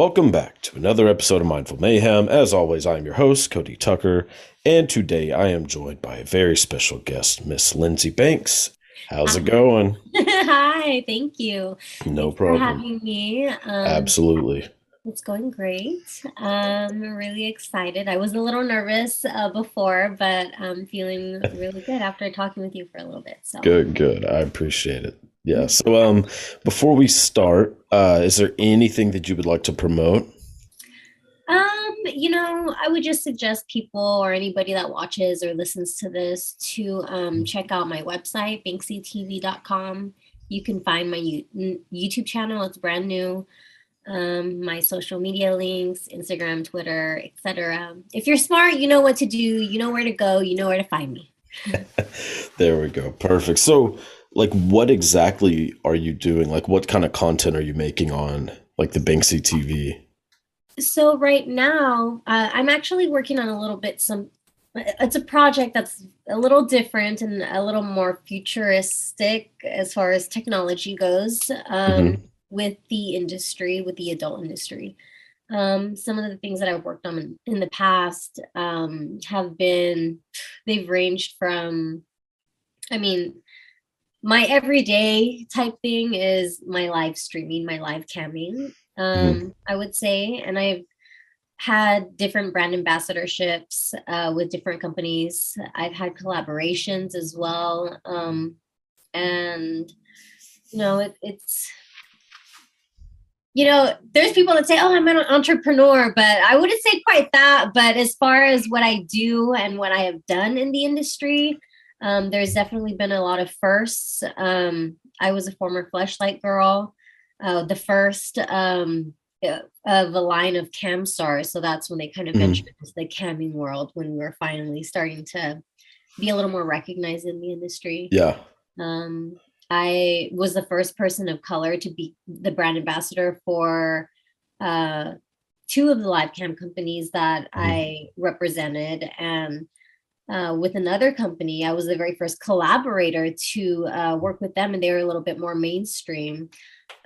Welcome back to another episode of Mindful Mayhem. As always, I am your host, Cody Tucker, and today I am joined by a very special guest, Miss Lindsay Banks. How's it going? Hi, thank you. No for problem. having me. Um, Absolutely. It's going great. Um, I'm really excited. I was a little nervous uh, before, but I'm feeling really good after talking with you for a little bit. So Good, good. I appreciate it. Yeah. So, um, before we start, uh, is there anything that you would like to promote? Um, you know, I would just suggest people or anybody that watches or listens to this to um, check out my website, banksytv.com. You can find my U- YouTube channel, it's brand new. Um, my social media links, Instagram, Twitter, etc. If you're smart, you know what to do, you know where to go, you know where to find me. There we go. Perfect. So, like, what exactly are you doing? Like, what kind of content are you making on like the Banksy TV? So right now, uh, I'm actually working on a little bit some. It's a project that's a little different and a little more futuristic as far as technology goes um, with the industry, with the adult industry. Um, some of the things that I've worked on in, in the past um, have been, they've ranged from, I mean, my everyday type thing is my live streaming, my live camming um, I would say. And I've had different brand ambassadorships uh, with different companies. I've had collaborations as well. Um, and, you know, it, it's, you know, there's people that say, oh, I'm an entrepreneur, but I wouldn't say quite that. But as far as what I do and what I have done in the industry, um, there's definitely been a lot of firsts. Um, I was a former fleshlight girl uh, the first um, uh, of a line of cam stars. So that's when they kind of Mhm. ventured into the camming world when we were finally starting to be a little more recognized in the industry. Yeah. Um, I was the first person of color to be the brand ambassador for uh, two of the live cam companies that I represented. And uh, with another company, I was the very first collaborator to uh, work with them, and they were a little bit more mainstream.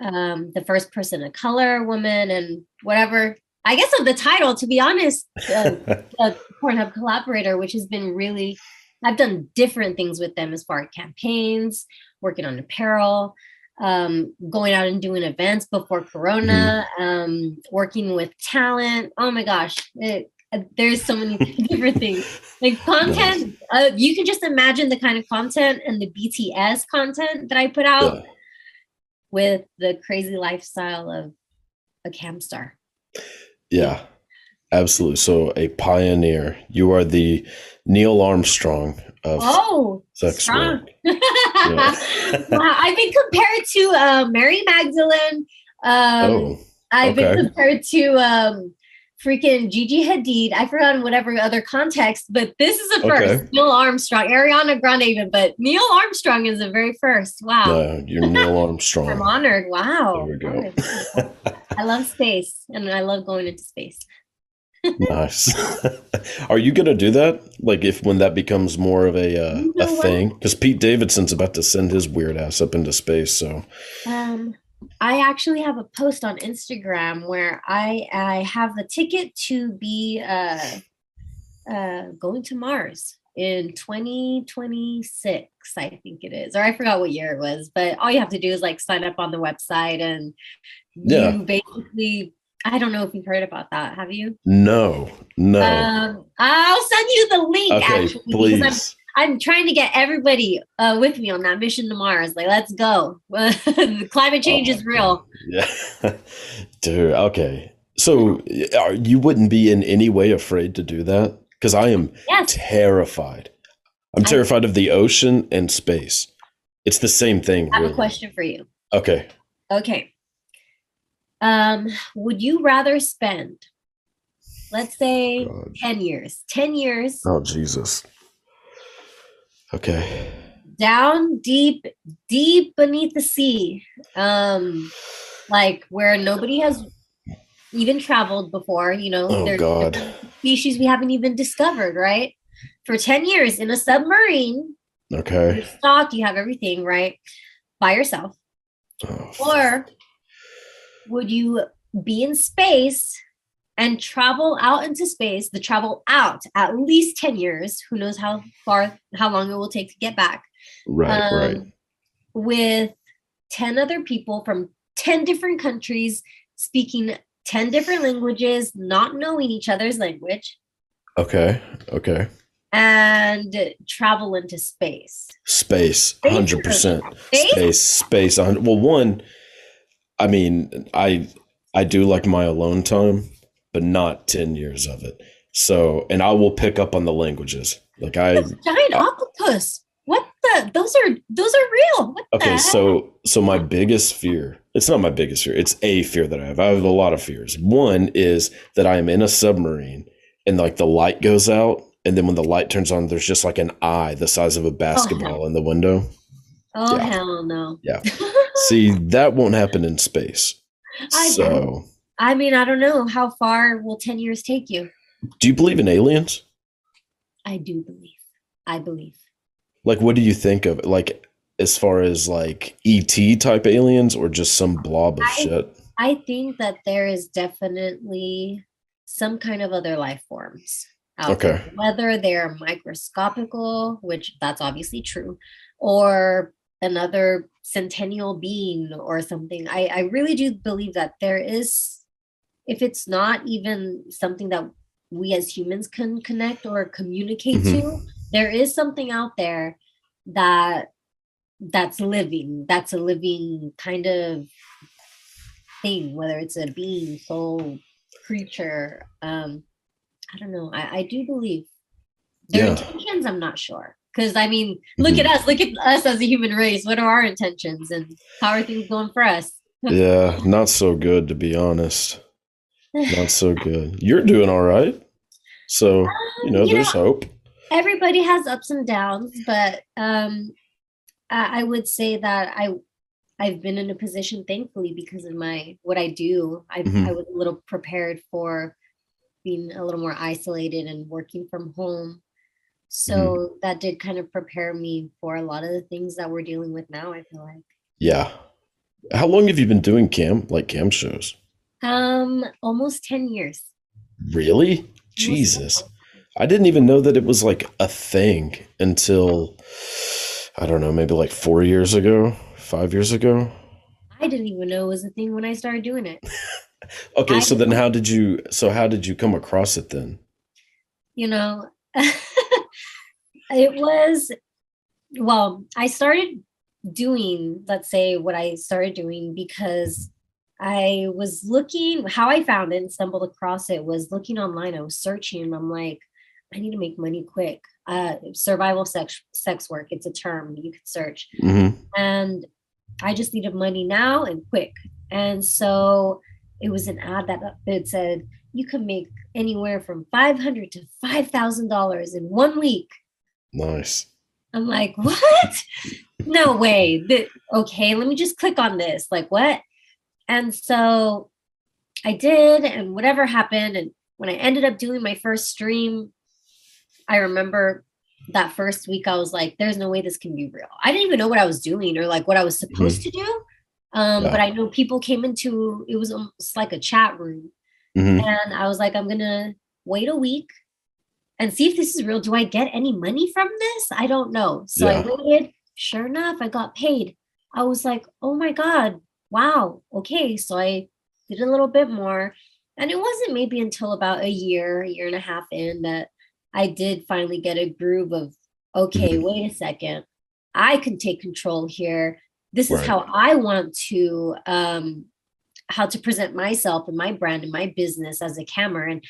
Um, the first person of color, woman, and whatever. I guess of the title, to be honest, uh, a Pornhub collaborator, which has been really, I've done different things with them as far as campaigns, working on apparel, um, going out and doing events before Corona, um, working with talent. Oh my gosh, it, there's so many different things. Like content, uh, you can just imagine the kind of content and the BTS content that I put out Yeah. with the crazy lifestyle of a cam star. Yeah, absolutely. So, a pioneer. You are the Neil Armstrong of Oh, sex strong. work. wow, I've been compared to uh, Mary Magdalene. Um, oh, I've been compared to um, freaking Gigi Hadid. I forgot in whatever other context, but this is a first. Okay. Neil Armstrong, Ariana Grande, even, but Neil Armstrong is the very first. Wow. yeah, you're Neil Armstrong. I'm honored. Wow. There we go. I love space and I love going into space. nice. are you gonna do that? Like, if when that becomes more of a uh, You a what? thing? Because Pete Davidson's about to send his weird ass up into space. So, Um, I actually have a post on Instagram where I I have the ticket to be uh, uh, going to Mars in 2026, I think it is, or I forgot what year it was. But all you have to do is like sign up on the website, and Yeah. you basically. I don't know if you've heard about that. Have you? no, no. Um, I'll send you the link. okay, actually, please. I'm trying to get everybody uh, with me on that mission to Mars. Like, let's go. the climate change is real. Yeah. Dude, okay. So are, you wouldn't be in any way afraid to do that? Because I am Yes. terrified. I'm I- terrified of the ocean and space. It's the same thing. I have really. a question for you. Okay. Okay. Um, would you rather spend, let's say, God. 10 years, 10 years Oh Jesus. Okay. down deep, deep beneath the sea, um, like where nobody has even traveled before, you know, Oh there's God. species we haven't even discovered, right? For 10 years in a submarine, Okay. you're stocked, you have everything, right? By yourself. Oh, Or would you be in space and travel out into space, the travel out at least 10 years, who knows how far, how long it will take to get back, right. right. um, with 10 other people from 10 different countries speaking 10 different languages, not knowing each other's language, Okay. Okay. and travel into space. Space. Space Hundred or percent. Space? Space. Space. a hun- Well, one. I mean, I I do like my alone time, but not ten years of it. So, and I will pick up on the languages. Like I. Giant octopus. What the? Those are those are real. What Okay, so so my biggest fear, it's not my biggest fear, it's a fear that I have. I have a lot of fears. One is that I am in a submarine and like the light goes out and then when the light turns on there's just like an eye the size of a oh, basketball in the window. Oh Yeah. hell no. Yeah. See, that won't happen in space. I So, I mean, I don't know how far will 10 years take you. do you believe in aliens? I do believe. I believe. Like what do you think of like as far as like ET type aliens or just some blob of I- shit? I think that there is definitely some kind of other life forms out there, Okay. whether they're microscopical, which that's obviously true, or another centennial being or something. I, I really do believe that there is, if it's not even something that we as humans can connect or communicate Mhm. to, there is something out there that that's living that's a living kind of thing whether it's a being soul creature um i don't know i, I do believe their Yeah. intentions i'm not sure because i mean look at us look at us as a human race what are our intentions and how are things going for us Yeah, not so good to be honest. Not so good. You're doing all right. So, you know, You there's hope. everybody has ups and downs but um I, I would say that i i've been in a position thankfully because of my what i do i Mhm. i was a little prepared for being a little more isolated and working from home so Mm-hmm. that did kind of prepare me for a lot of the things that we're dealing with now i feel like Yeah. How long have you been doing cam like cam shows? Um almost 10 years Really? Almost Jesus. years. I didn't even know that it was like a thing until I don't know, maybe like 4 years ago, 5 years ago. i didn't even know it was a thing when i started doing it Okay, I so then didn't- how did you so how did you come across it then? you know it was well i started doing let's say what i started doing because i was looking how i found it and stumbled across it was looking online i was searching and i'm like i need to make money quick uh survival sex sex work it's a term you could search Mhm. and I just needed money now and quick. And so it was an ad that it said you can make anywhere from five hundred to five thousand dollars in one week. Nice. I'm like, what? no way. Th- okay, let me just click on this. Like, what? And so I did, and whatever happened. And when I ended up doing my first stream, I remember that first week, I was like, there's no way this can be real. I didn't even know what I was doing or like what I was supposed to do. Um, Yeah. But I know people came into it was almost like a chat room. Mhm. And I was like, I'm gonna wait a week and see if this is real. Do I get any money from this? I don't know. So I waited. Sure enough, I got paid. I was like, oh my God, wow. Okay. So I did a little bit more. And it wasn't maybe until about a year, a year and a half in that I did finally get a groove of, okay, Mhm. wait a second. I can take control here. This is Right. how I want to um how to present myself and my brand and my business as a camera and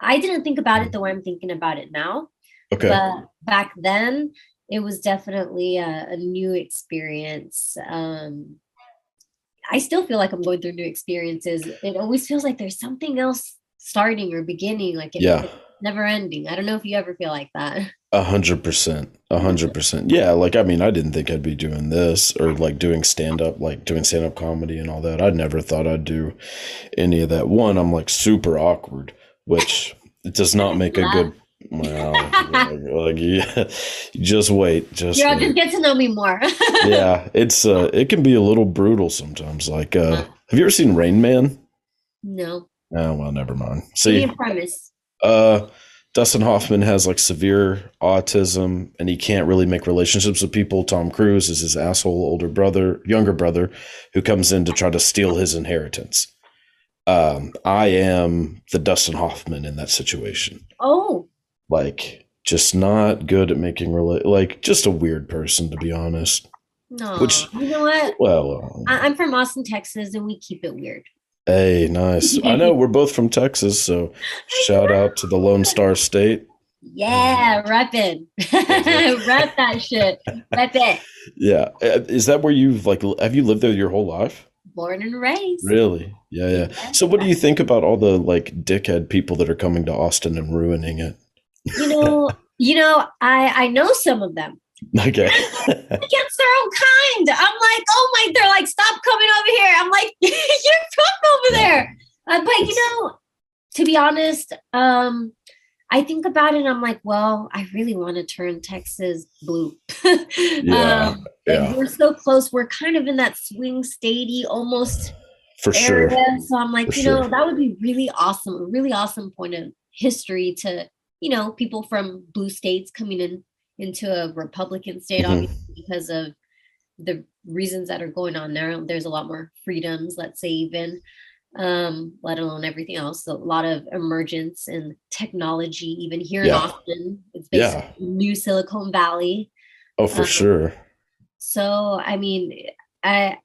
i didn't think about it the way i'm thinking about it now Okay. but back then it was definitely a, a new experience um i still feel like i'm going through new experiences it always feels like there's something else starting or beginning like it, yeah. never ending i don't know if you ever feel like that A hundred percent. A hundred percent. Yeah, like I mean, I didn't think I'd be doing this or like doing stand up, like doing stand up comedy and all that. I never thought I'd do any of that. One, I'm like super awkward, which it does not make a good. Well, like, like, yeah, just wait, just wait. just get to know me more yeah, it's uh, it can be a little brutal sometimes. Like, uh, have you ever seen Rain Man? no Oh well, never mind. See, premise uh, Dustin Hoffman has like severe autism and he can't really make relationships with people. Tom Cruise is his asshole older brother, younger brother, who comes in to try to steal his inheritance. Um, I am the Dustin Hoffman in that situation. oh Like, just not good at making rela- like just a weird person to be honest. no Which- you know what Well, um, I- i'm from austin texas and we keep it weird hey, nice. I know we're both from Texas, so shout out to the Lone Star State. yeah reppin rep that shit rep it Yeah, Uh, is that where you've like have you lived there your whole life? born and raised Really? Yeah, yeah. So what do you think about all the like dickhead people that are coming to Austin and ruining it? You know you know i i know some of them Okay. against their own kind i'm like oh my they're like stop coming over here i'm like you're from over there uh, but you know to be honest um i think about it and i'm like well i really want to turn texas blue Yeah, um, yeah. we're so close we're kind of in that swing statey almost For sure. area. So I'm like, For you know, sure. that would be really awesome, a really awesome point of history to, you know, people from blue states coming in into a Republican state, Mhm. obviously because of the reasons that are going on there. There's a lot more freedoms, let's say, even, um, let alone everything else. So a lot of emergence in technology, even here Yeah. in Austin. It's Yeah. new Silicon Valley. Oh, for Um, sure. So I mean, I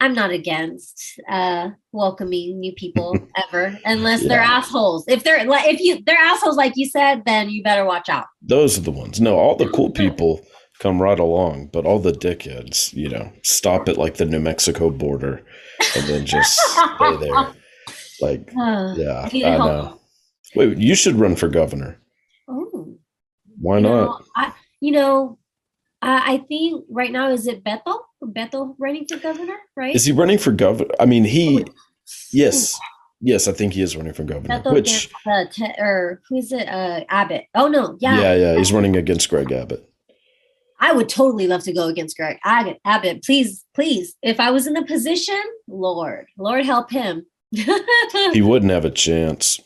I'm not against uh welcoming new people ever, unless they're assholes. If they're like if you they're assholes like you said, then you better watch out. Those are the ones. No, all the cool people come right along, but all the dickheads, you know, stop at like the New Mexico border and then just stay there. Like, Uh, yeah, I need I help. know. Wait, you should run for governor. Oh, Why you not? know, I, you know, I, I think right now is it Beto? Beto running for governor, right? Is he running for governor? I mean, he, Oh, yes, yes, I think he is running for governor. Beto Which, against, uh, Te- or who is it? Uh, Abbott. Oh no, yeah, yeah, yeah, he's running against Greg Abbott. I would totally love to go against Greg Abbott. Abbott, please, please. If I was in the position, Lord, Lord help him. He wouldn't have a chance.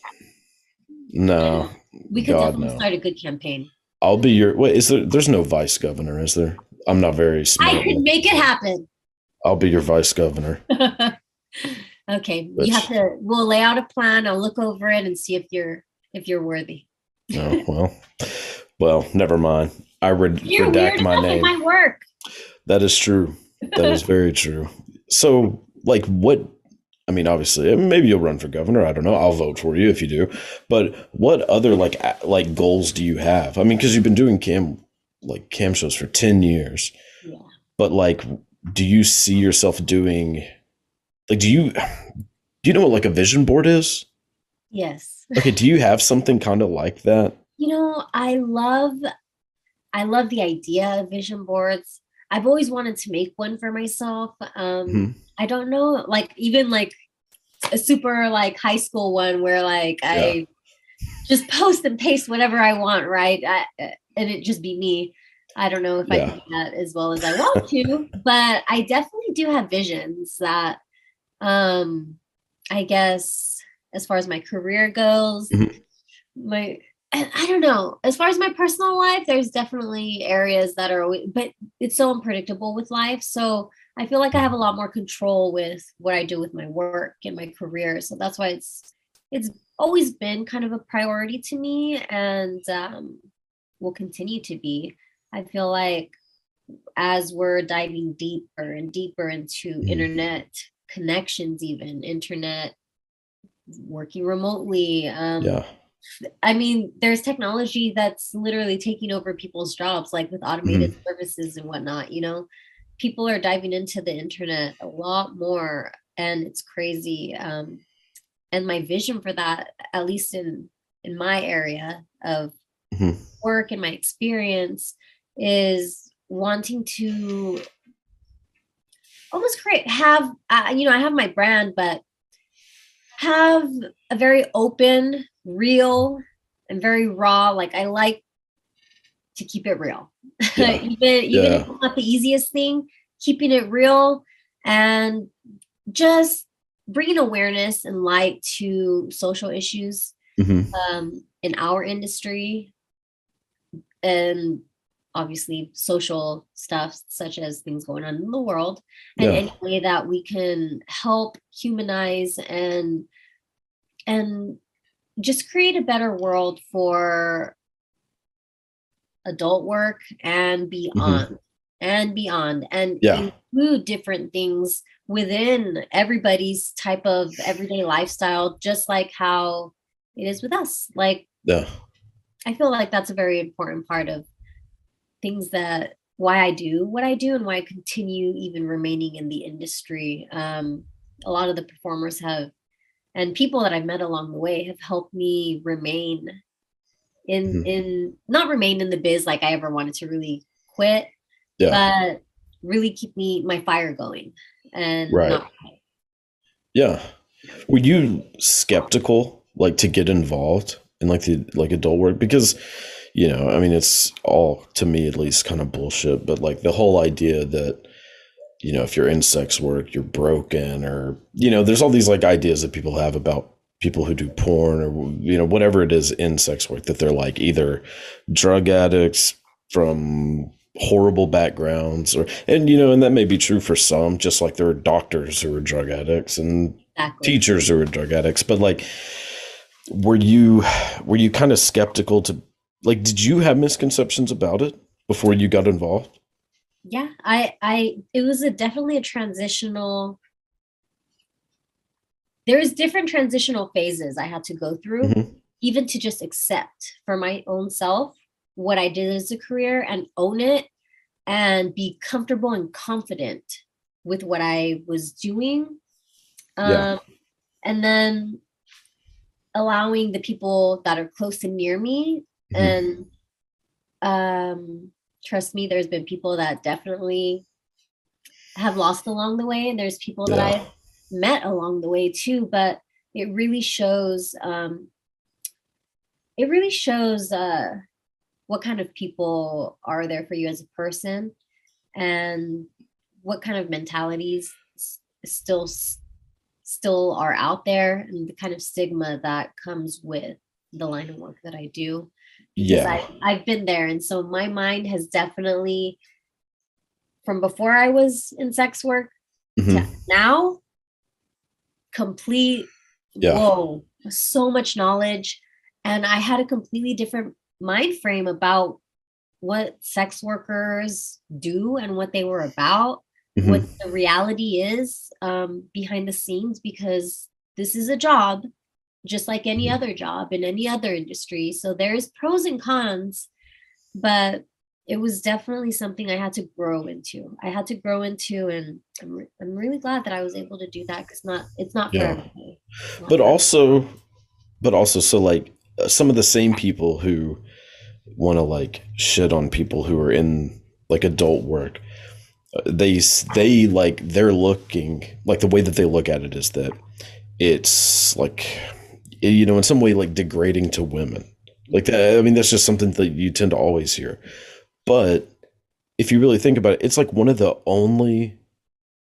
No, we could God, definitely no. start a good campaign. I'll be your. Wait, is there? There's no vice governor, is there? I'm not very smart. I can make it happen. I'll be your vice governor. okay, Which- you have to. We'll lay out a plan. I'll look over it and see if you're if you're worthy. No, well, well, never mind. I red, You're redact weird my name. my work. That is true. That is very true. So, like, what? I mean, obviously, maybe you'll run for governor. I don't know. I'll vote for you if you do. But what other like like goals do you have? I mean, because you've been doing cam like cam shows for ten years. Yeah. But like, do you see yourself doing? Like, do you do you know what like a vision board is? Yes. Okay, do you have something kind of like that? You know, I love I love the idea of vision boards. I've always wanted to make one for myself. Um Mhm. I don't know, like even like a super like high school one where like I just post and paste whatever I want, right? I, and it just be me. I don't know if I Yeah. can do that as well as I want to, but I definitely do have visions that um I guess as far as my career goes, Mhm. my I I don't know. As far as my personal life, there's definitely areas that are, always, but it's so unpredictable with life. So I feel like I have a lot more control with what I do with my work and my career. So that's why it's it's always been kind of a priority to me, and um, will continue to be. I feel like as we're diving deeper and deeper into Mhm. internet connections, even internet, working remotely. Um, Yeah. I mean, there's technology that's literally taking over people's jobs, like with automated services and whatnot. You know, people are diving into the internet a lot more, and it's crazy. Um, and my vision for that, at least in in my area of Mhm. Work and my experience, is wanting to almost create have uh, you know I have my brand, but have a very open, real, and very raw. Like I like to keep it real, Yeah. even even Yeah. if it's not the easiest thing. Keeping it real and just bringing awareness and light to social issues hmm um, in our industry and obviously social stuff such as things going on in the world and Yeah. any way that we can help humanize and and just create a better world for adult work and mm-hmm. beyond and beyond and Yeah. include different things within everybody's type of everyday lifestyle just like how it is with us like Yeah. I feel like that's a very important part of things that why I do what I do and why I continue even remaining in the industry. Um, a lot of the performers have and people that I've met along the way have helped me remain in Mhm. in not remain in the biz like I ever wanted to really quit, Yeah. but really keep me my fire going and Right. not Yeah. Were you skeptical like to get involved in like the like adult work because you know, I mean it's all to me at least kind of bullshit, but like the whole idea that you know, if you're in sex work, you're broken or you know, there's all these like ideas that people have about people who do porn or you know, whatever it is in sex work that they're like either drug addicts from horrible backgrounds or and you know and that may be true for some just like there are doctors who are drug addicts and exactly. teachers who are drug addicts but like were you were you kind of skeptical to like did you have misconceptions about it before you got involved yeah i i it was a definitely a transitional there's different transitional phases i had to go through Mhm. even to just accept for my own self what i did as a career and own it and be comfortable and confident with what i was doing um Yeah. and then allowing the people that are close and near me Mhm. and um trust me there's been people that definitely have lost along the way and there's people that i've met along the way too but it really shows um it really shows uh what kind of people are there for you as a person and what kind of mentalities s- still s- still are out there and the kind of stigma that comes with the line of work that I do. Yeah I, I've been there. And so my mind has definitely, from before I was in sex work Mhm. to now, complete, Yeah. whoa, so much knowledge. And I had a completely different mind frame about what sex workers do and what they were about Mhm. what the reality is um, behind the scenes because this is a job just like any Mhm. other job in any other industry so there's pros and cons but it was definitely something i had to grow into i had to grow into and i'm, re- I'm really glad that i was able to do that because not it's not for Yeah. not but for also but also so like uh, some of the same people who want to like shit on people who are in like adult work they they like they're looking like the way that they look at it is that it's like you know in some way like degrading to women. Like that i mean that's just something that you tend to always hear. But if you really think about it it's like one of the only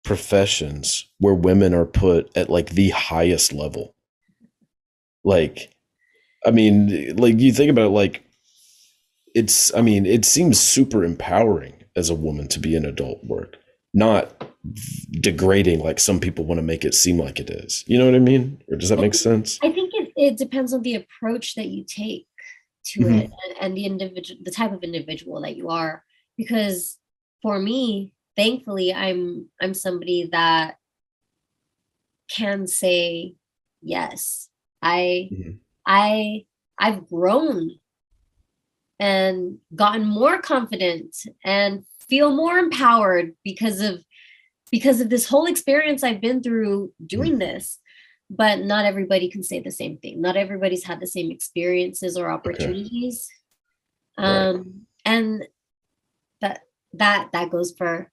professions where women are put at like the highest level. Like i mean like you think about it like it's i mean it seems super empowering as a woman to be in adult work not degrading like some people want to make it seem like it is you know what i mean or does that make sense I think it, it depends on the approach that you take to Mhm. it and, and the individual the type of individual that you are. Because for me, thankfully, I'm I'm somebody that can say yes. I Mhm. I I've grown and gotten more confident and feel more empowered because of because of this whole experience I've been through doing this. But not everybody can say the same thing. Not everybody's had the same experiences or opportunities. Right. Um and that that that goes for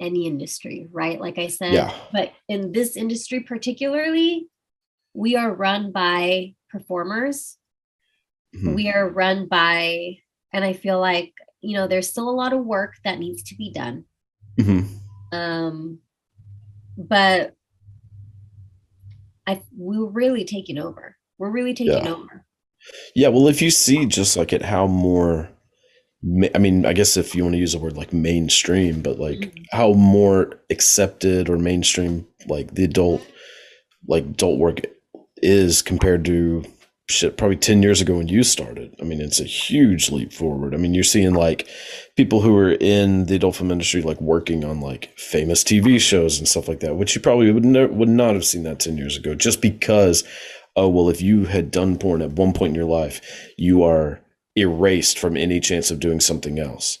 any industry, right? Like I said, Yeah. but in this industry particularly, we are run by performers Mhm. we are run by and i feel like you know there's still a lot of work that needs to be done Mhm. um but i we're really taking over we're really taking Yeah. over Yeah, well, if you see just like at how more, I mean, I guess if you want to use the word like mainstream, but like Mhm. how more accepted or mainstream like the adult, like adult work is compared to shit probably 10 years ago when you started. I mean, it's a huge leap forward. I mean, you're seeing like people who are in the adult film industry like working on like famous TV shows and stuff like that, which you probably would would not have seen that 10 years ago just because oh well if you had done porn at one point in your life you are erased from any chance of doing something else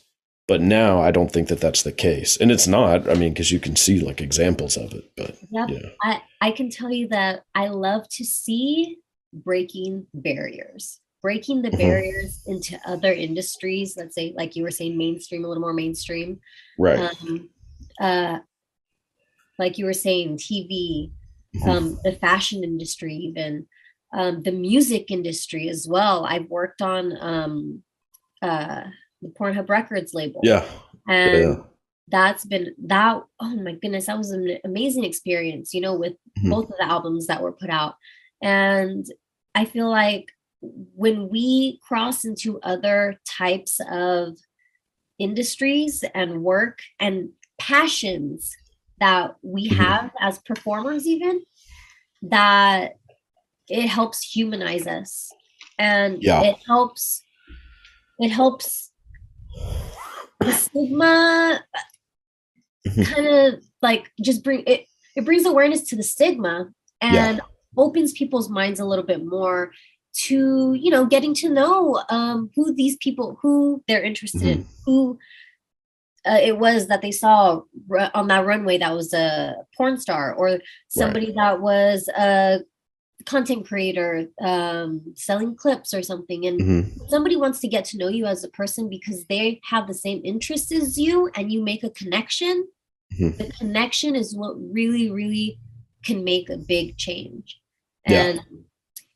but now i don't think that that's the case and it's not i mean because you can see like examples of it but yep yeah i i can tell you that i love to see breaking barriers breaking the Mhm. barriers into other industries let's say like you were saying mainstream a little more mainstream right um uh like you were saying tv Mhm. um, the fashion industry, even um, the music industry as well. I've worked on um, uh, the Pornhub Records label, yeah and yeah that's been that. Oh my goodness, that was an amazing experience. You know, with Mhm. both of the albums that were put out, and I feel like when we cross into other types of industries and work and passions that we Mhm. have as performers even that it helps humanize us and Yeah. it helps it helps the stigma Mhm. kind of like just bring it it brings awareness to the stigma and opens people's minds a little bit more to you know getting to know um who these people who they're interested in who uh, it was that they saw ru- on that runway that was a porn star or somebody that was a content creator um selling clips or something. And Mhm. somebody wants to get to know you as a person because they have the same interests as you and you make a connection. Mhm. the connection is what really really can make a big change Yeah. and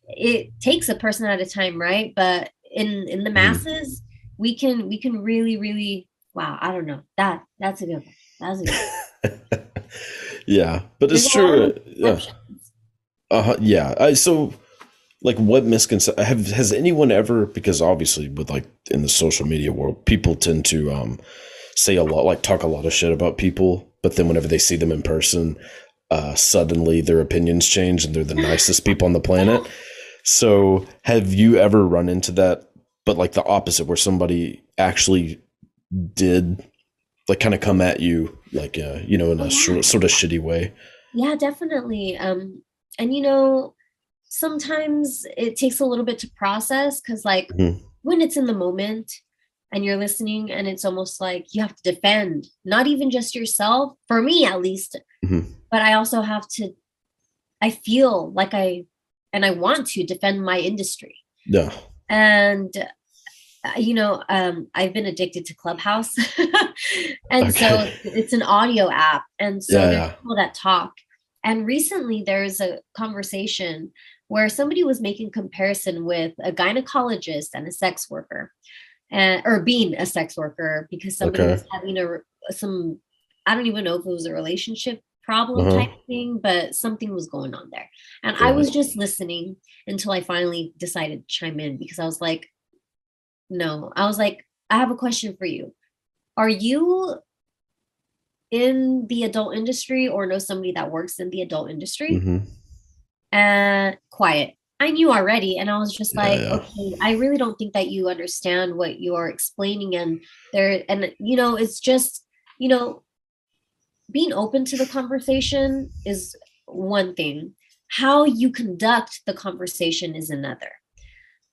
it takes a person at a time right but in in the Mhm. masses we can we can really really wow i don't know that that's a good one that's a good one. yeah but it's There's true yeah. Uh-huh. Yeah. I, so like what misconception have has anyone ever because obviously with like in the social media world people tend to um say a lot like talk a lot of shit about people but then whenever they see them in person uh suddenly their opinions change and they're the nicest people on the planet so have you ever run into that but like the opposite where somebody actually did like kind of come at you like uh you know in a yeah. short, sort of shitty way Yeah, definitely. Um, and you know, sometimes it takes a little bit to process because, like, Mhm. when it's in the moment and you're listening, and it's almost like you have to defend not even just yourself, for me at least, Mhm. but I also have to, I feel like I, and I want to defend my industry. yeah And, uh, you know, um, I've been addicted to Clubhouse. and so it's an audio app. And so Yeah, there's yeah. people that talk. And recently there's a conversation where somebody was making comparison with a gynecologist and a sex worker. And, or being a sex worker because somebody Okay. was having a some I don't even know if it was a relationship problem Uh-huh. type thing, but something was going on there. And I was just listening until I finally decided to chime in because I was like, no, I was like, I have a question for you. Are you in the adult industry or know somebody that works in the adult industry? hmm And quiet. I knew already. And I was just like, yeah. okay, I really don't think that you understand what you're explaining. And there, and you know, it's just, you know, being open to the conversation is one thing. How you conduct the conversation is another.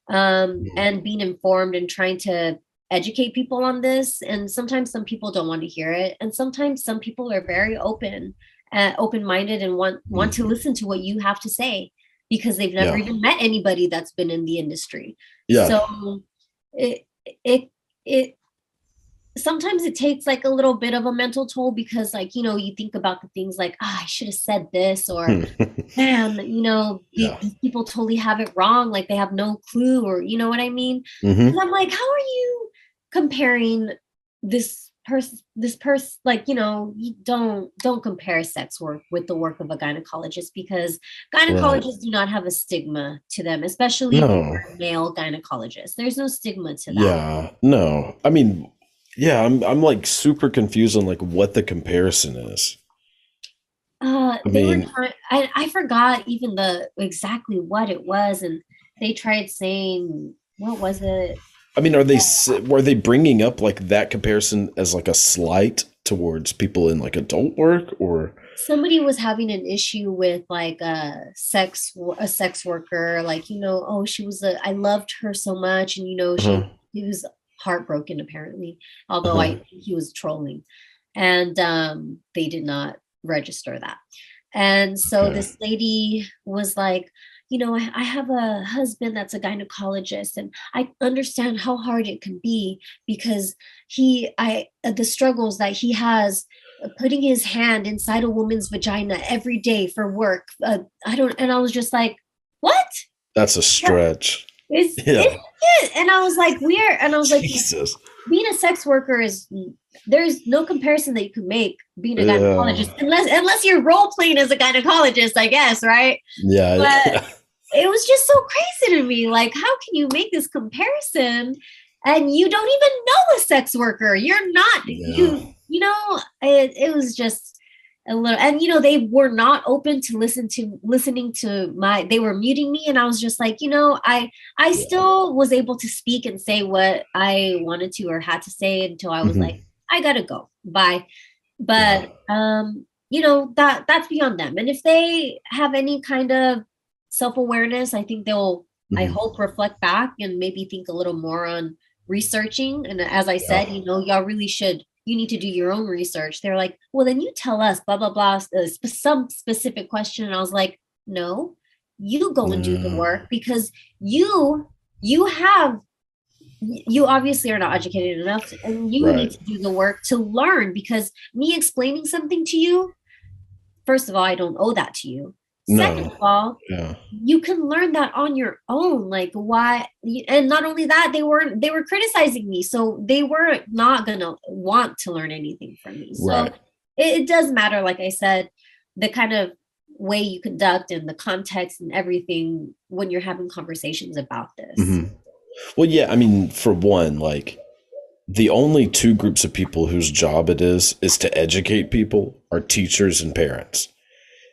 Um, and being informed and trying to educate people on this. And sometimes some people don't want to hear it. And sometimes some people are very open, uh, open-minded and want want to listen to what you have to say because they've never Yeah. even met anybody that's been in the industry. Yeah. So it it it sometimes it takes like a little bit of a mental toll because like you know you think about the things like ah I should have said this or man you know the- Yeah. these people totally have it wrong like they have no clue or you know what I mean Mhm. and I'm like how are you comparing this person this person like you know you don't don't compare sex work with the work of a gynecologist because gynecologists do not have a stigma to them especially No. male gynecologists there's no stigma to that Yeah, no. I mean, yeah, I'm I'm like super confused on like what the comparison is. Uh, I mean- trying. I I forgot even the exactly what it was, and they tried saying what was it? I mean, are they were they bringing up like that comparison as like a slight towards people in like adult work or Somebody was having an issue with like a sex a sex worker, like you know, oh she was a I loved her so much, and you know she Uh-huh. he was heartbroken apparently, although I Uh-huh. think he was trolling, and um they did not register that, and so Okay. this lady was like. You know, I, I have a husband that's a gynecologist, and I understand how hard it can be because he, I, uh, the struggles that he has uh, putting his hand inside a woman's vagina every day for work. Uh, I don't, and I was just like, what? that's a stretch. Is, Yeah. is it? And I was like, weird. And I was like, Jesus. being a sex worker is there's no comparison that you can make being a Yeah. gynecologist unless unless you're role playing as a gynecologist, I guess, right? Yeah. But- It was just so crazy to me. Like, how can you make this comparison and you don't even know a sex worker? You're not Yeah. you you know, it, it was just a little and you know they were not open to listen to listening to my they were muting me and i was just like you know i i Yeah. still was able to speak and say what i wanted to or had to say until i was Mhm. like i gotta go bye but um you know that that's beyond them and if they have any kind of self-awareness i think they'll i Mhm. hope reflect back and maybe think a little more on researching. And as i said you know y'all really should you need to do your own research. They're like well then you tell us blah blah blah uh, sp- some specific question. And i was like no you go and do the work because you you have you obviously are not educated enough and you Right. need to do the work to learn because me explaining something to you first of all i don't owe that to you second No. of all Yeah. you can learn that on your own like why and not only that they weren't they were criticizing me so they were not gonna want to learn anything from me so Right. it, it does matter like i said the kind of way you conduct and the context and everything when you're having conversations about this Mhm. Well, yeah, I mean, for one, like the only two groups of people whose job it is is to educate people are teachers and parents.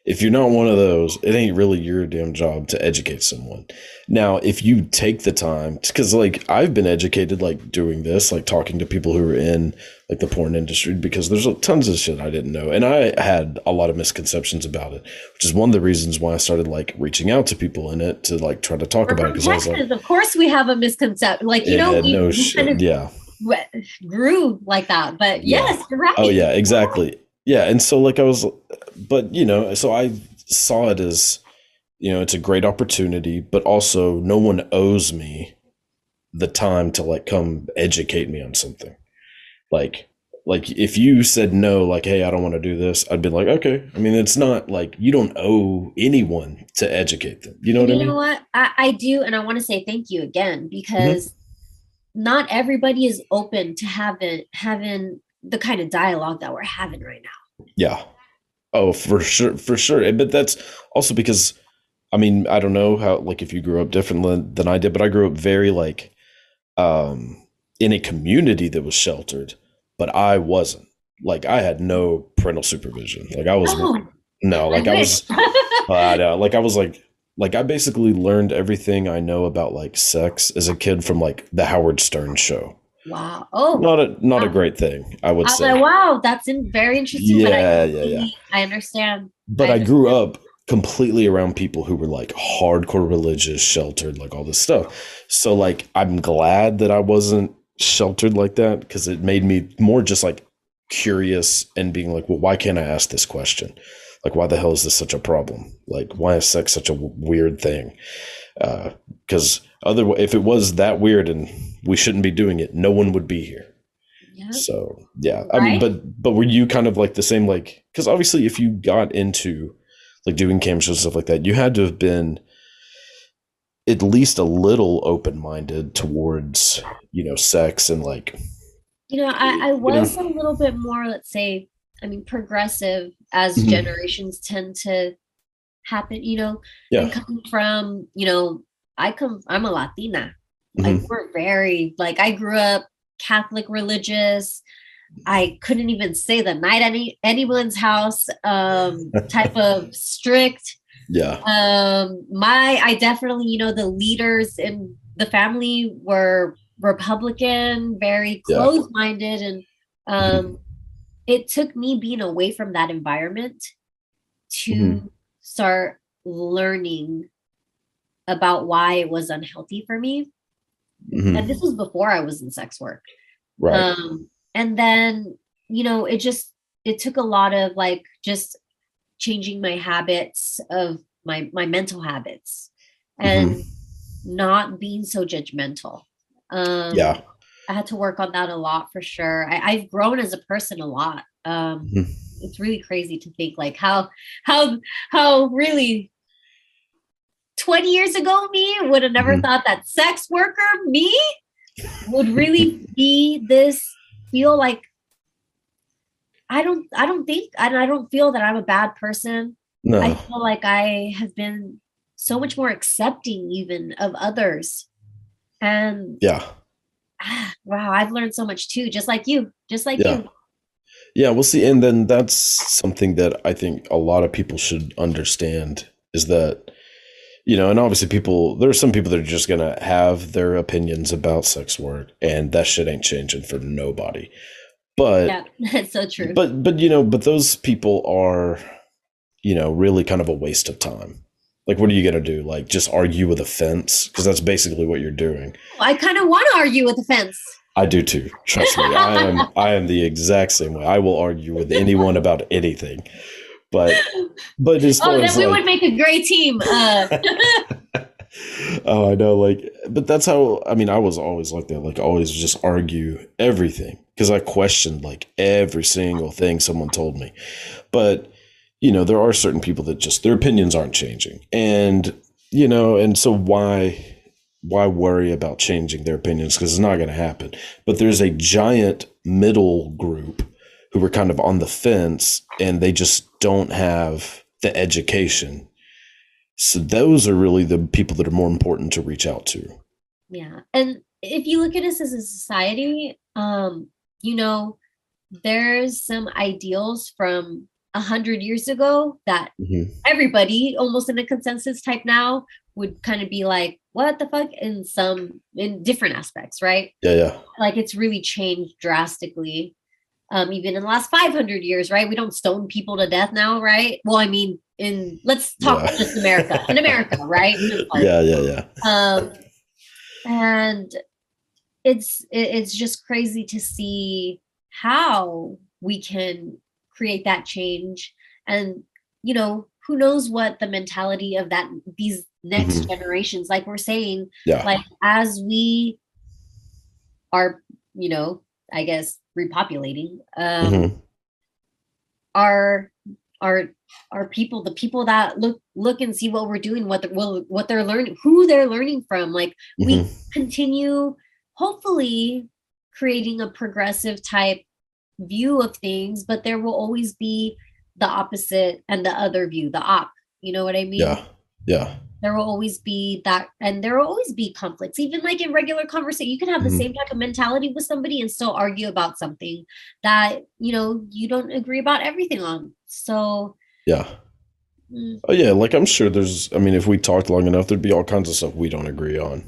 If you're not one of those, it ain't really your damn job to educate someone. Now, if you take the time, because like I've been educated, like doing this, like talking to people who are in like the porn industry, because there's tons of shit I didn't know, and I had a lot of misconceptions about it, which is one of the reasons why I started like reaching out to people in it to like try to talk We're about it. Because like, of course we have a misconception like you know we, no we shit. kind of yeah. re- grew like that but Yeah. yes you're right Oh yeah, exactly. Yeah, and so like I was, but you know, so I saw it as, you know, it's a great opportunity, but also no one owes me the time to like come educate me on something. Like, like if you said no, like, hey, I don't want to do this, I'd be like, okay. I mean, it's not like you don't owe anyone to educate them. You know what you I mean? You know what I, I do and i want to say thank you again mm-hmm. because not everybody is open to having having the kind of dialogue that we're having right now Yeah. Oh, for sure, for sure. But that's also because, I mean, I don't know how, like, if you grew up different than, I did, but I grew up very, like, um, in a community that was sheltered, but I wasn't. Like, I had no parental supervision. Like, I was, Oh, no, like, I was, wish. I know, like, I was like, like, I basically learned everything I know about, like, sex as a kid from, like, the Howard Stern show. Wow oh Not a, not a great thing, I would I say. like, wow that's in, very interesting but I, Yeah, yeah, yeah. I understand but I I grew up completely around people who were like hardcore religious, sheltered, like all this stuff. So like I'm glad that I wasn't sheltered like that because it made me more just like curious and being like, well, why can't I ask this question? Like, why the hell is this such a problem? Like, why is sex such a w- weird thing? Uh, because other if it was that weird and we shouldn't be doing it, no one would be here. Yeah. So yeah, I mean, but but were you kind of like the same like because obviously if you got into like doing cam shows and stuff like that, you had to have been at least a little open minded towards you know sex and like You know, I, I you know. was a little bit more, let's say, I mean, progressive as Mhm. generations tend to happen, you know, yeah coming from, you know, I come, I'm a Latina. Like, mhm, we're very, like, I grew up Catholic religious. I couldn't even say the night any anyone's house, um, type of strict. yeah um my i definitely you know the leaders in the family were republican very Yeah. close-minded and um it took me being away from that environment to Mhm. start learning about why it was unhealthy for me. Mhm, and this was before i was in sex work. Right. Um and then you know it just it took a lot of like just changing my habits of my my mental habits and Mm-hmm. not being so judgmental. Um yeah. I had to work on that a lot for sure. I, i've grown as a person a lot. Um Mhm. it's really crazy to think like how how how really 20 years ago me would have never Mhm. thought that sex worker me would really be this feel like i don't i don't think i, I don't feel that i'm a bad person no i feel like i have been so much more accepting even of others and yeah ah, wow i've learned so much too just like you just like Yeah. you Yeah, we'll see. And then that's something that I think a lot of people should understand is that, you know, and obviously people, there are some people that are just going to have their opinions about sex work and that shit ain't changing for nobody. But, yeah that's so true but, but, you know, but those people are, you know, really kind of a waste of time. Like, what are you going to do? Like, just argue with a fence? Because that's basically what you're doing. i kind of want to argue with the fence I do too. Trust me. I am I am the exact same way. I will argue with anyone about anything. But but as far oh then as we like, would make a great team uh oh, I know. Like, but that's how. I mean, I was always like that. Like, always just argue everything because I questioned like every single thing someone told me. But you know, there are certain people that just their opinions aren't changing, and you know, and so why why worry about changing their opinions because it's not going to happen. But there's a giant middle group who were kind of on the fence, and they just don't have the education so those are really the people that are more important to reach out to. Yeah. And if you look at us as a society, um, you know, there's some ideals from a hundred years ago that Mhm. everybody, almost in a consensus type now, would kind of be like, what the fuck? In some in different aspects, right? Yeah, yeah, Like it's really changed drastically. Um, even in the last 500 years, right? We don't stone people to death now, right? Well, I mean, in let's talk Yeah. just America. In America, right? Like, yeah, yeah, yeah. um and it's it's just crazy to see how we can create that change and you know who knows what the mentality of that these next Mhm. generations like we're saying Yeah, like as we are you know i guess repopulating um Mhm. our our our people the people that look look and see what we're doing what the, well what they're learning who they're learning from like we Mhm. continue hopefully creating a progressive type view of things but there will always be the opposite and the other view the op you know what i mean yeah, yeah, there will always be that and there will always be conflicts even like in regular conversation you can have the Mhm. same type of mentality with somebody and still argue about something that you know you don't agree about everything on so yeah. mm, Oh yeah, like I'm sure there's. I mean, if we talked long enough, there'd be all kinds of stuff we don't agree on.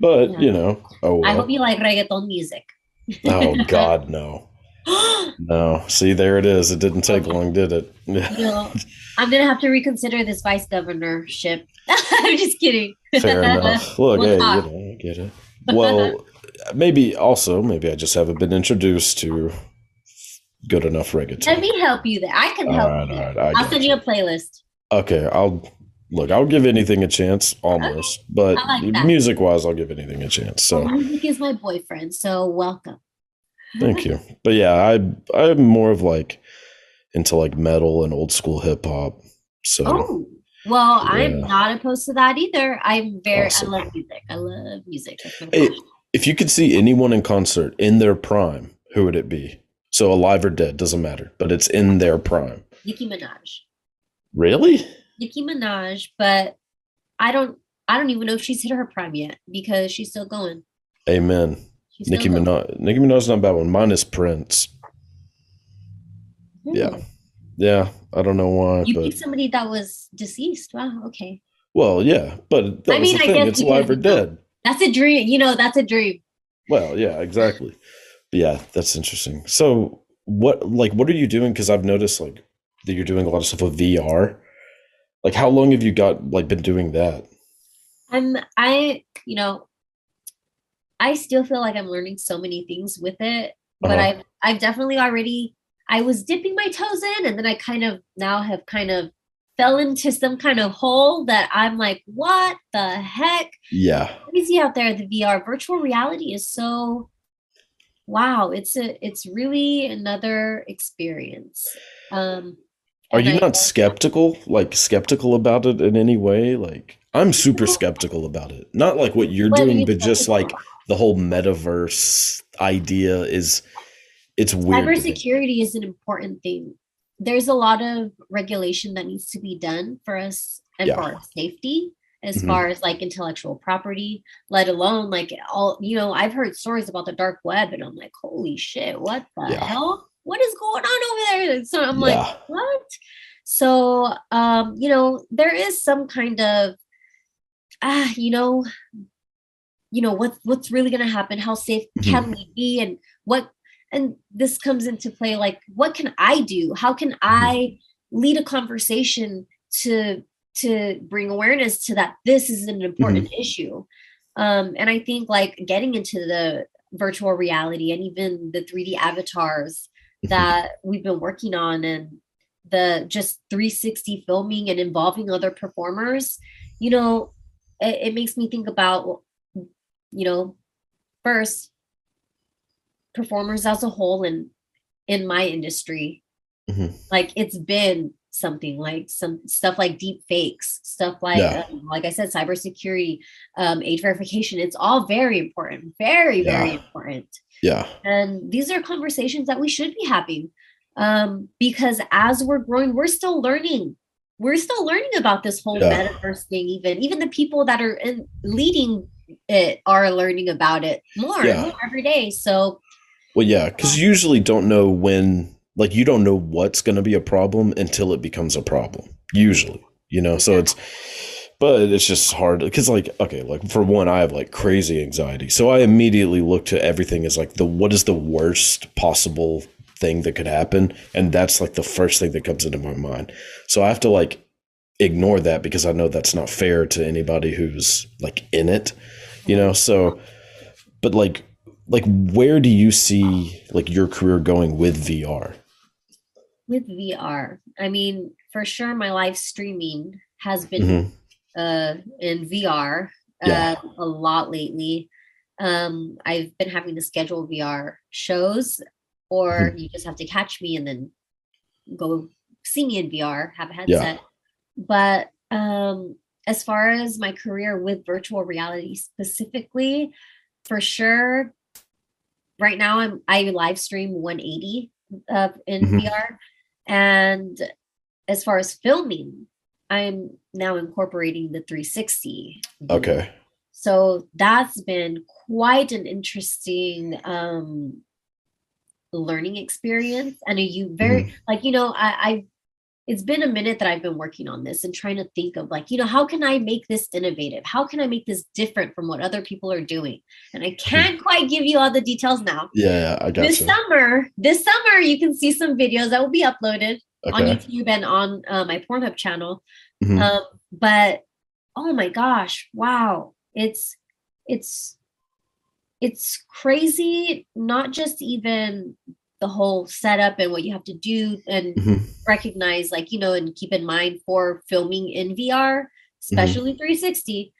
But Yeah. you know, oh i hope you like reggaeton music oh God, no. No, see, there it is. It didn't take long, did it? Yeah, I'm gonna have to reconsider this vice governorship. I'm just kidding. fair enough. Look, We'll hey, you know, I get it. Well, maybe also, maybe I just haven't been introduced to good enough reggaeton. Let me help you there. I can All help right, you. all right, I I'll send you a playlist. Okay, I'll look. I'll give anything a chance, almost. But like music wise, I'll give anything a chance. So Music is my boyfriend, so welcome. thank you. But yeah, I I'm more of like into like metal and old school hip hop. So Oh, well, I'm not opposed to that either. I'm very, Awesome. I love music. I love music. Hey, if you could see anyone in concert in their prime, who would it be? So alive or dead doesn't matter, but it's in their prime. Nicki Minaj. Really? Nicki Minaj, but I don't, I don't even know if she's hit her prime yet because she's still going. Amen. She's Nicki. Minaj. Nicki Minaj's not a bad one. Mine is Prince. Hmm. Yeah. Yeah, I don't know why, You but picked somebody that was deceased. Wow. Okay. well, yeah, but I mean, I thing. guess It's alive or dead. That's a dream. You know, that's a dream. Well, yeah, exactly. But yeah, that's interesting. So, what like what are you doing? Because I've noticed like that you're doing a lot of stuff with VR. Like, how long have you got like been doing that? I'm I you know I still feel like I'm learning so many things with it, but Uh-huh. I've I've definitely already I was dipping my toes in and then I kind of now have kind of fell into some kind of hole that I'm like, what the heck? Yeah, Crazy out there, the VR virtual reality is so wow, it's a it's really another experience. Um are you I- not skeptical? Like skeptical about it in any way? Like, I'm super skeptical about it. Not like what you're What doing, you but just like the whole metaverse idea is. It's weird. cybersecurity is an important thing. There's a lot of regulation that needs to be done for us and Yeah. for our safety as Mhm. far as like intellectual property, let alone like all you know, I've heard stories about the dark web and I'm like, holy shit, what the Yeah. hell? What is going on over there? So I'm Yeah. like, what? So um, you know, there is some kind of ah, you know, you know, what what's really gonna happen? How safe Mm-hmm. can we be? And what and this comes into play like what can i do how can Mm-hmm. i lead a conversation to to bring awareness to that this is an important Mm-hmm. issue um and i think like getting into the virtual reality and even the 3d avatars Mhm. that we've been working on and the just 360 filming and involving other performers you know it, it makes me think about you know first performers as a whole and in my industry Mhm. like it's been something like some stuff like deep fakes stuff like Yeah. um, like i said cybersecurity um, age verification it's all very important very very important Yeah, and these are conversations that we should be having um, because as we're growing we're still learning we're still learning about this whole Yeah. metaverse thing even even the people that are in leading it are learning about it more Yeah. more every day so Well, yeah, because you usually don't know when, like, you don't know what's going to be a problem until it becomes a problem. Usually, you know, so it's, but it's just hard because, like, okay, like for one, I have like crazy anxiety, so I immediately look to everything as like the what is the worst possible thing that could happen, and that's like the first thing that comes into my mind. So I have to like ignore that because I know that's not fair to anybody who's like in it, you know. So, but like like where do you see like your career going with VR? with vr i mean for sure my live streaming has been Mhm. uh in VR Yeah. uh, a lot lately. Um, I've been having to schedule VR shows, or Mm-hmm. you just have to catch me and then go see me in VR, have a headset. But um, as far as my career with virtual reality specifically, for sure, right now I'm I live stream 180 uh, in Mhm. VR, and as far as filming, I'm now incorporating the 360. Okay. So that's been quite an interesting um learning experience. And a you very like, you know, I, I it's been a minute that I've been working on this and trying to think of like, you know, how can I make this innovative? How can I make this different from what other people are doing? And I can't quite give you all the details now. Yeah, I got This summer, this summer, you can see some videos that will be uploaded on YouTube and on uh, my Pornhub channel. Mhm. Um, but oh my gosh, wow, it's it's it's crazy. Not just even the whole setup and what you have to do and Mhm. recognize, like you know, and keep in mind for filming in VR, especially 360,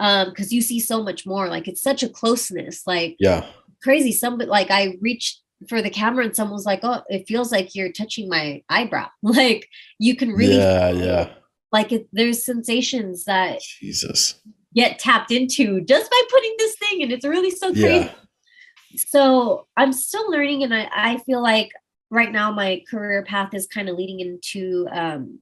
um, because you see so much more. Like it's such a closeness, like Yeah. crazy. Some like I reached for the camera and someone was like, "Oh, it feels like you're touching my eyebrow." Like you can really, yeah, yeah. Like it, there's sensations that Jesus. get tapped into just by putting this thing, and it's really so crazy. Yeah. So I'm still learning, and I I feel like right now my career path is kind of leading into um,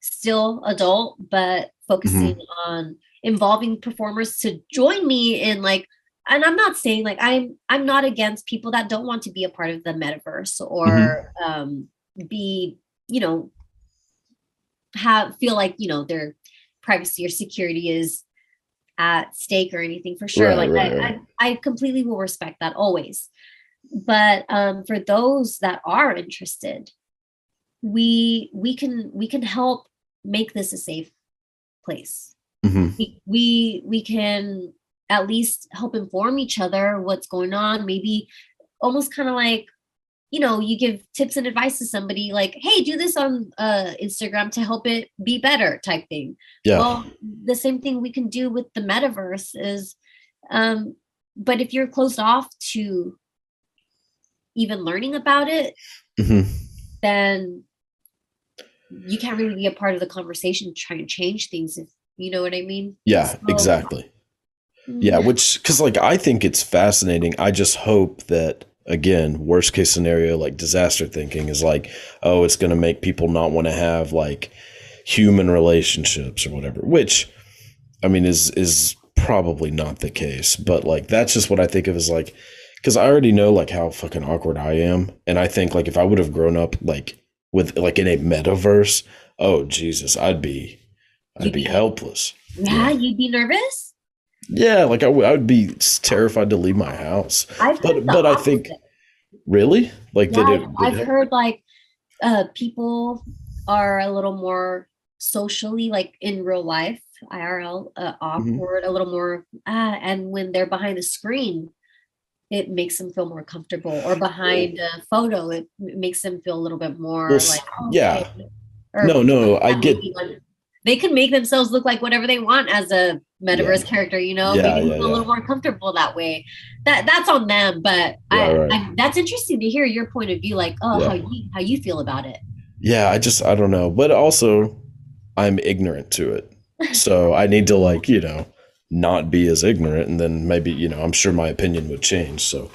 still adult, but focusing on involving performers to join me in like and i'm not saying like i'm i'm not against people that don't want to be a part of the metaverse or um be you know have feel like you know their privacy or security is at stake or anything for sure. Right, like right, I, right. I i completely will respect that always. But um for those that are interested we we can we can help make this a safe place. Hmm we we we can at least help inform each other what's going on maybe almost kind of like you know you give tips and advice to somebody like hey do this on uh instagram to help it be better type thing Yeah. well the same thing we can do with the metaverse is um but if you're closed off to even learning about it hmm then you can't really be a part of the conversation trying to change things if you know what i mean Yeah, So- exactly. Yeah, which because like I think it's fascinating. I just hope that again, worst case scenario, like disaster thinking is like, oh, it's going to make people not want to have like human relationships or whatever. Which, I mean, is is probably not the case. But like that's just what I think of as like, because I already know like how fucking awkward I am, and I think like if I would have grown up like with like in a metaverse, oh Jesus, I'd be, I'd be be- helpless. yeah you'd be nervous Yeah, like I, w- I would be terrified to leave my house. i've But- but I think. Really? Like yeah, that? It, I've it- heard like uh people are a little more socially like in real life irl uh, Mm-hmm. awkward a little more uh, and when they're behind the screen it makes them feel more comfortable or behind a photo it makes them feel a little bit more Well, like oh, yeah. okay. Or No, no, I get- they can make themselves look like whatever they want as a metaverse character you know Yeah, maybe yeah, a little more comfortable that way that that's on them but I, Right. I that's interesting to hear your point of view like oh Yeah. how you how you feel about it yeah, I just I don't know, but also I'm ignorant to it, so I need to like you know not be as ignorant, and then maybe you know I'm sure my opinion would change. So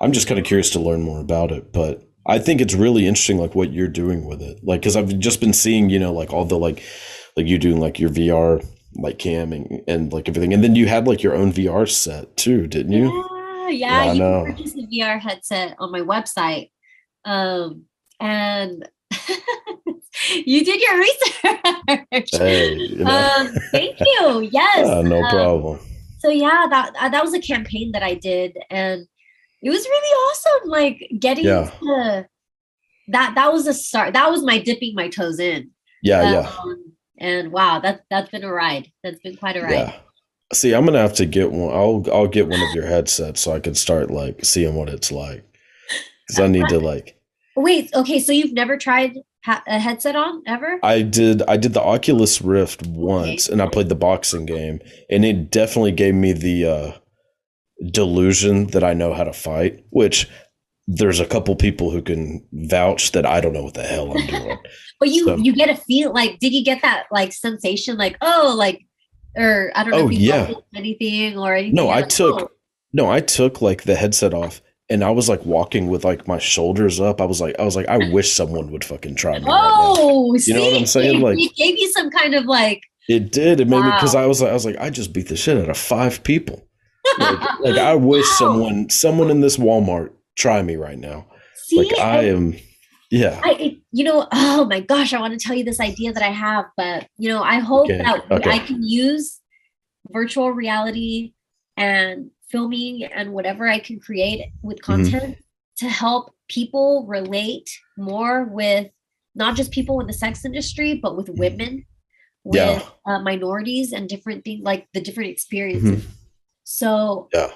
I'm just kind of curious to learn more about it, but. I think it's really interesting, like what you're doing with it, like because I've just been seeing, you know, like all the like, like you doing like your VR like camming and like everything, and then you had like your own VR set too, didn't you? yeah yeah, Yeah, I you know. can purchase a vr headset on my website um and you did your research Hey, you know. um thank you yes Ah, no um, problem. so yeah that uh, that was a campaign that i did and it was really awesome like getting Yeah. to that that was a start that was my dipping my toes in Yeah, yeah. Um, and wow that that's been a ride that's been quite a ride Yeah. See, I'm gonna have to get one. I'll I'll get one of your headsets so I can start like seeing what it's like. Because I need to like. wait okay so you've never tried ha- a headset on ever I did I did the Oculus Rift once, and I played the boxing game, and it definitely gave me the uh, delusion that I know how to fight. Which there's a couple people who can vouch that I don't know what the hell I'm doing. but you so- you get a feel like did you get that like sensation like oh like or i don't know Oh, if you yeah. anything or anything No, I like, took oh, no, I took like the headset off and I was like walking with like my shoulders up. I was like, I was like, I wish someone would fucking try me right oh You know what I'm saying? Like- it gave you some kind of like. It did. It made me because I was like, I was like, I just beat the shit out of five people. Like, like I wish Wow. someone, someone in this Walmart try me right now. see Like I and- am, Yeah. I, you know, oh my gosh, I want to tell you this idea that I have, but you know, I hope Okay, that okay. I can use virtual reality and filming and whatever I can create with Mm-hmm. content to help people relate more with not just people in the sex industry, but with women, with Mm-hmm. Yeah. uh, minorities and different things like the different experiences. So Yeah.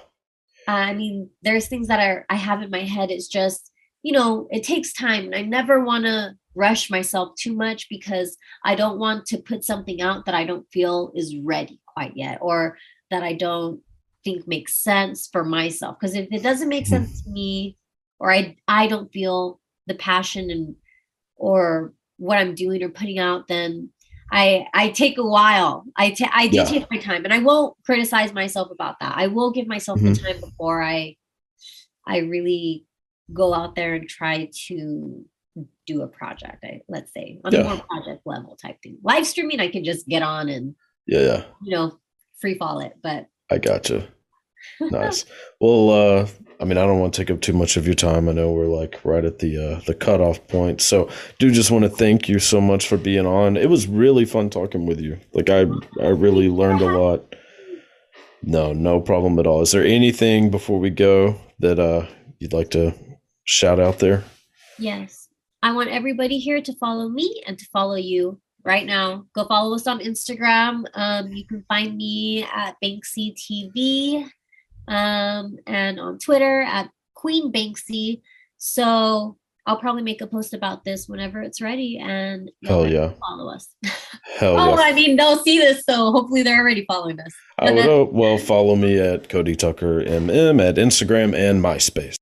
I mean, there's things that are I have in my head. It's just, you know, it takes time, and I never want to rush myself too much because I don't want to put something out that I don't feel is ready quite yet, or that I don't think makes sense for myself. Because if it doesn't make sense to me, or I I don't feel the passion and or what I'm doing or putting out, then I I take a while. I ta- I do Yeah. take my time, and I won't criticize myself about that. I will give myself Mhm. the time before I I really go out there and try to do a project. I, let's say on Yeah. a more project level type thing. Live streaming, I can just get on and Yeah. Yeah. you know free fall it, but I gotcha. Nice. Well, uh, I mean, I don't want to take up too much of your time. I know we're like right at the uh, the cutoff point. So, do just want to thank you so much for being on. It was really fun talking with you. Like, I I really learned a lot. No, no problem at all. Is there anything before we go that uh, you'd like to shout out there? Yes. I want everybody here to follow me and to follow you right now. Go follow us on Instagram. Um, you can find me at Banksy TV um, and on Twitter at Queen Banksy. So I'll probably make a post about this whenever it's ready and Hell yeah. follow us. Hell oh, yeah. I mean, they'll see this, so hopefully they're already following us. I would hope. Well, follow me at Cody Tucker MM at Instagram and MySpace.